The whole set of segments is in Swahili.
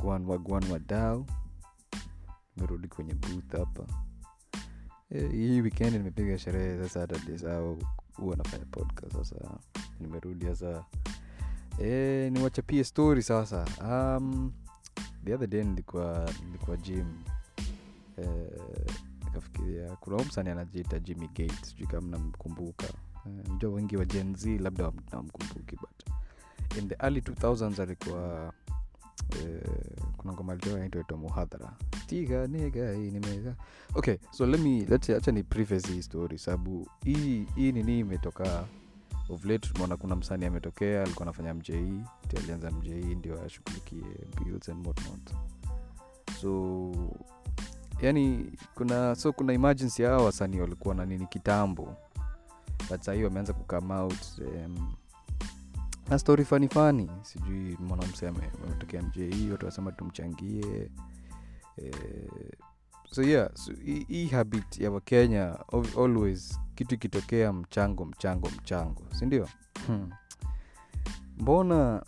wagwan wagwan wadau merudi kwenye booth hapa. Eh, hii weekend nimepiga sherehe sasa hata huwa nafanya podcast sasa. Nimerudi sasa. E, niwachapie story sasa. Um, the other day nilikuwa nilikuwa gym. E, nikafikiria kuna umsani anajiita jimmy gate sijui kama namkumbuka mjua wengi wa gen labda namkumbuki but in the early 2000s alikuwa kuna ngoma alitoa inaitwa muhadhara tiga niga hii nimega okay so let me let's acha ni preface story sababu hii hii nini imetoka? Of kuna msanii ametokea alikuwa anafanya mjei ti alianza mjei ndio ashughulikie bills and whatnot so yani kuna so kuna emergency hao wasanii walikuwa na nini kitambo. But sahii wameanza kukame out um, na stori fani sijui mwanamseme ametokea mjei watu wasema tumchangie eh, so yeah so, hii- habit ya wakenya always kitu ikitokea mchango mchango mchango sindio hmm. mbona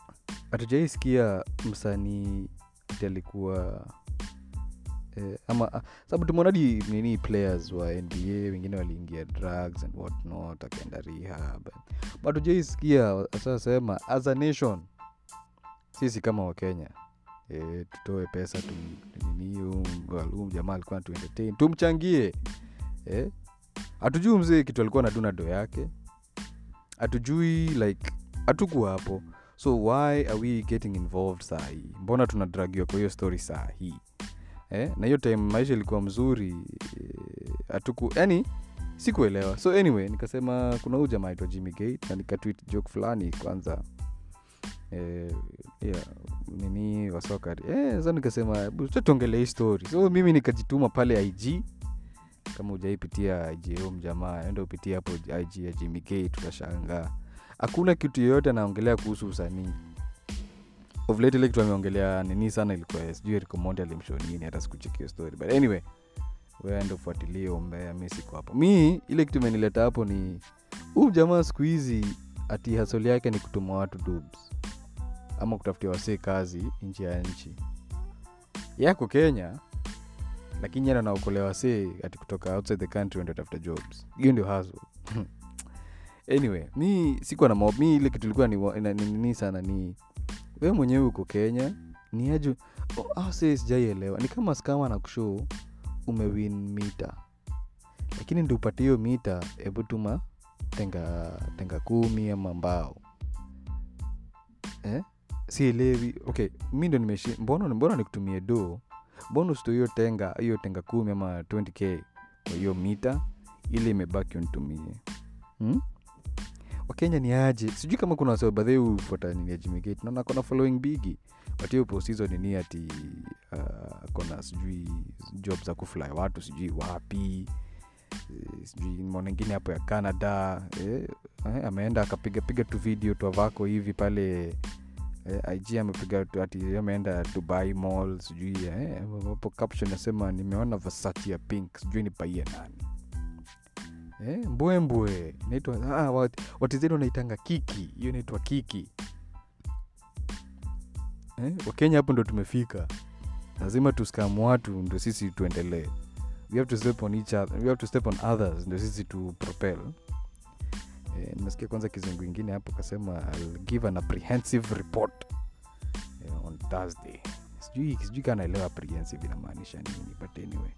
hatujaisikia msanii alikuwa eh, ama sababu tumeona di nini players wa nba wengine waliingia drugs and whatnot akaenda rehab. But ujaisikia asasema as a nation sisi kama wakenya e, tutoe pesa tumnini jamaa alikuwa tu entertain tumchangie. Eh? hatujui mzee kitu alikuwa na dunado yake. Hatujui like hatukuwa hapo. So why are we getting involved saa hii? Mbona tunadragiwa kwa hiyo story saa hii eh? na hiyo time maisha ilikuwa mzuri eh, hatuku yani sikuelewa. So anyway nikasema kuna huu jamaa aitwa jimmy gate na nikatwit joke fulani kwanza. Eh, yeah, nini wasokari eh, sa nikasema tuongele hii story. So mimi nikajituma pale ig kama ujaipitia ig huyo mjamaa enda upitia hapo ig ya jimmy gate utashangaa. Hakuna kitu yoyote anaongelea kuhusu usanii of late kitu ameongelea nini sana ilikuwa sijui Eric Omondi alimshow nini hata sikuchekio story. But anyway weende ufuatilie ombea mi siko hapo. Mi ile kitu imenileta hapo ni huu jamaa siku hizi ati hasoli yake ni kutuma watu dubs. Ama kutafutia wasee kazi nje ya nchi. Yako kenya lakini yana naokolea wasee ati kutoka outside the country wende tafuta jobs. Hiyo ndio hazo anyway mi sikuwa na mob mi ile kitu ilikuwa ni ni, ni, ni sana ni we mwenyewe uko kenya ni aju oh, ah, sijaielewa. Ni kama skama na kushuu umewin mita lakini ndi upate hiyo mita hebu tuma tenga tenga kumi ama mbao. Eh? sielewi. Okay mi ndo nimeshi mbona mbona nikutumie do mbona usito hiyo tenga hiyo tenga kumi ama 20k kwa hiyo mita ile imebaki unitumie. Hmm? Wakenya ni aje? Sijui kama kuna wasabadhe ufuata nini kona following bigi but hiyo nini ati uh, kona sijui job za kufly watu sijui wapi eh, sijui mona hapo ya canada eh, eh, ameenda akapigapiga tu video twavako hivi pale eh, ig amepiga ameenda dubai mall sijui eh, hapo caption nasema nimeona vasati ya pink. Sijui nipaie nani eh, mbwembwe inaitwa ah, wat, watizeni wanaitanga kiki. Hiyo inaitwa kiki. Eh, wakenya hapo ndo tumefika. Lazima tuskam watu ndo sisi tuendelee. We have to step on each other we have to step on others ndo sisi tu propel. Eh, kwanza kizungu ingine hapo kasema I'll give an apprehensive report eh, sijui sijui inamaanisha nini anyway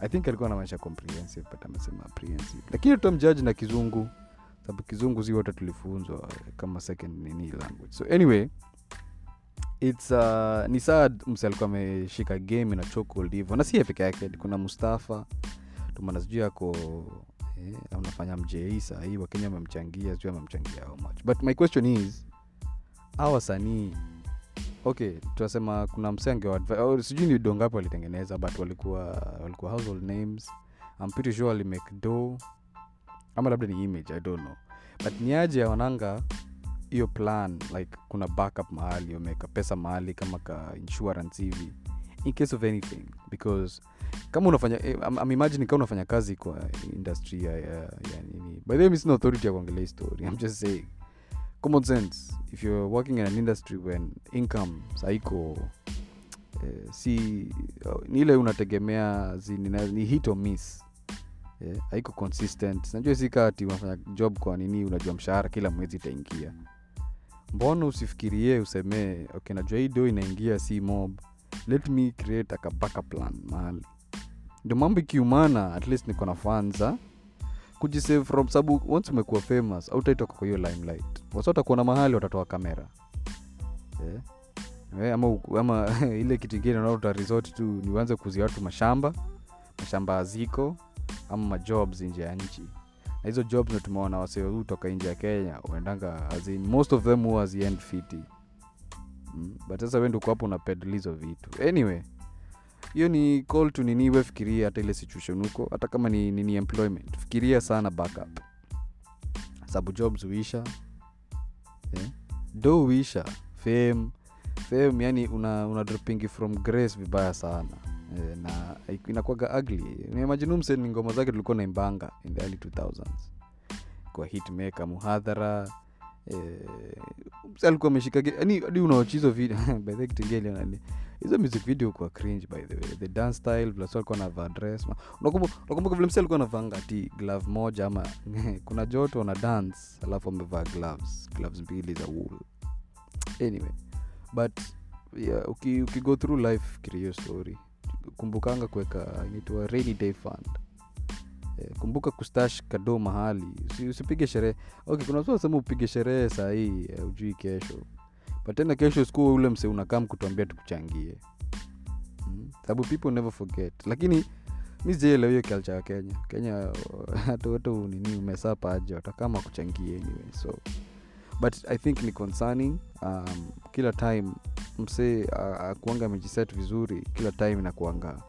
i think alikuwa anamaanisha comprehensive but amesema apprehensive. Lakini tutamjaji na kizungu sababu kizungu si wote tulifunzwa kama second nini language. So anyway its uh, ni sad msi alikuwa ameshika game na chokehold hivyo na si peke yake kuna mustafa tumana sijui ako eh, unafanya mjei sahii wakenya amemchangia sijui amemchangia much. But my question is a wasanii okay tunasema kuna msenge oh, sijui ni dongapo walitengeneza but walikuwa walikuwa household names. I'm pretty sure walimake do ama labda ni image i don't know. But ni aje wananga hiyo plan like kuna backup mahali wameweka pesa mahali kama ka insurance hivi. In case of anything because kama unafanya eh, I'm, I'm kama unafanya kazi kwa industry ya, ya, ya nini. By the way authority ya kuongelea story i'm just saying common sense. If you're working in an industry when income saiko eh, si ni ile unategemea ni, ni hit or miss. Eh, haiko consistent. Najua si unafanya job kwa nini unajua mshahara kila mwezi itaingia. Mbona usifikirie usemee okay najua hii do inaingia si mob. Let me create aka backup plan mahali. Ndio mambo ikiumana at least niko na fanza kujisave from sababu once umekuwa famous autaitoka kwa hiyo limelight. Wasa utakuona mahali watatoa kamera. Yeah. yeah, ama, ama ile kitu ingine nao utaresort tu ni kuzia watu mashamba mashamba aziko ama majobs nje ya nchi. Na hizo job ndo tumeona wasee toka nje ya kenya uendanga azin in, most of them huwa haziend fiti. Mm. but sasa wendo uko hapo unapedal hizo vitu. Anyway hiyo ni call to nini we fikiria hata ile situation huko hata kama ni nini employment fikiria sana backup. Sababu jobs huisha yeah. do huisha fame fame yani una, una dropping from grace vibaya sana yeah, na inakwaga agli imajinumse ni ngoma zake tulikuwa naimbanga in the early 2000s kwa hitmaker muhadhara eh, alikuwa ameshika yani hadi unaoch hizo video. By the way kitingeli nani music video kwa cringe by the way. The dance style vile alikuwa na vadress unakumbuka vile mse alikuwa anavanga ti glove moja ama kuna joto na dance alafu amevaa gloves gloves mbili za wool. Anyway but yeah, uki, uki go through life fikiria story. Kumbukanga kuweka inaitwa rainy day fund kumbuka kustash kado mahali. Usi- usipige sherehe. Okay kuna sema upige sherehe sahii uh, ujui kesho. But kesho siku ule mse unakam kutuambia tukuchangie. Mm? sababu people never forget. Lakini mi hiyo culture ya kenya. Kenya hata nini umesapa watakama kuchangie anyway so. But i think ni concerning um, kila time msee uh, akuanga amejiset vizuri kila time inakuanga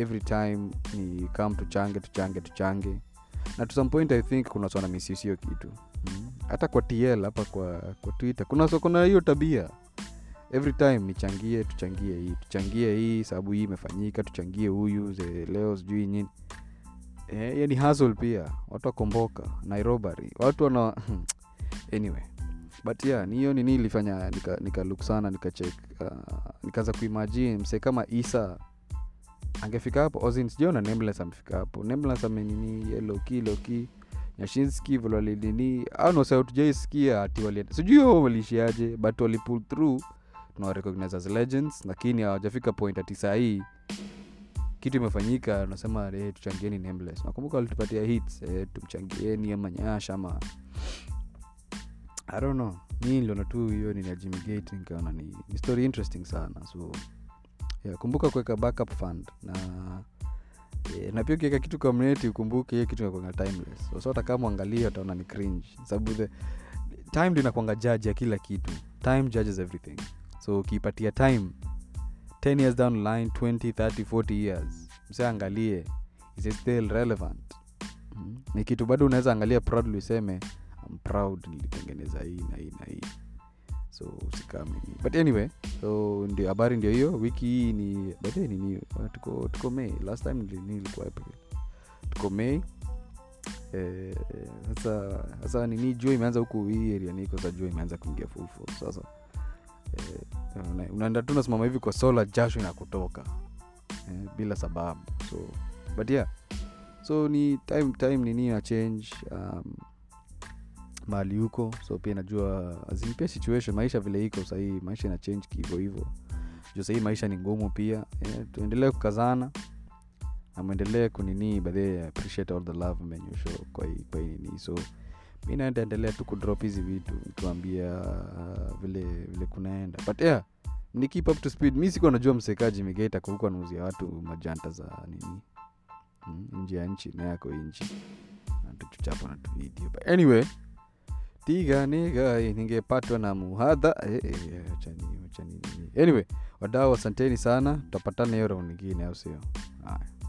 every time ni kam tuchange tuchange tuchange. Na to some point i think kuna sona misuse hiyo kitu. Mm. kwa tl hapa kwa, kwa twitter kuna kuna hiyo tabia. Every time nichangie tuchangie hii tuchangie hii sababu hii imefanyika tuchangie huyu leo sijui nini. Eh, yani hasl pia. Watu wakomboka nairobari watu wana anyway. But yeah ni hiyo nini ilifanya nika, nika sana nikachek uh, nikaanza kuimagine msee kama isa angefika hapo Ozin sijaona nameless amefika hapo. Nameless amenini loki loki nyashinski vile walinini. Au ati wali sijui wao waliishiaje but walipull through. Tunawarecognize as legends lakini hawajafika point ati sahii kitu imefanyika unasema hey, tuchangieni nameless. Nakumbuka walitupatia hits hey, tumchangieni ama nyasha ama i don't know. Mi niliona tu hiyo ni nikaona ni, ni story interesting sana so yeah, kumbuka kuweka backup fund na yeah, na pia ukiweka kitu community ukumbuke hiyo kitu nakwanga timeless. So hata kama utaona ni cringe. Sababu the time ndio inakwanga judge ya kila kitu. Time judges everything. So ukiipatia time 10 years down line 20 30 40 years msiangalie is still relevant. Mm. ni kitu bado unaweza angalia proudly useme I'm proud nilitengeneza hii na hii na hii so usikamini but anyway so ndio habari ndio hiyo. Wiki hii ni bahe nini tuko tuko mei last time nilikuwa april. Tuko mei Eh, sasa sasa nini jua imeanza huku hii area niko sa jua imeanza kuingia full sasa eh, unaenda tu nasimama hivi kwa sola jasho inakutoka. Eh, bila sababu. So but yeah. So ni time time nini na change? Um, mahali huko so pia najua pia situation maisha vile iko sahii maisha ina change kihivo hivo. Juu sahii maisha ni ngumu pia eh, tuendelee kukazana na mwendelee kunini badhee appreciate all so mi naendaendelea tu kudrop hizi vitu nikiwambia uh, vile vile kunaenda. But yeah ni keep up to speed. Mi sikuwa najua msekaji migeita kwa anauzia watu majanta za nini mm, nje ya nchi na yako nchi natuchapa na video but anyway tiga niga ningepatwa na muhadha eh, eh, anyway wadau asanteni sana. Tutapatana hiyo raundi nyingine au sio? Haya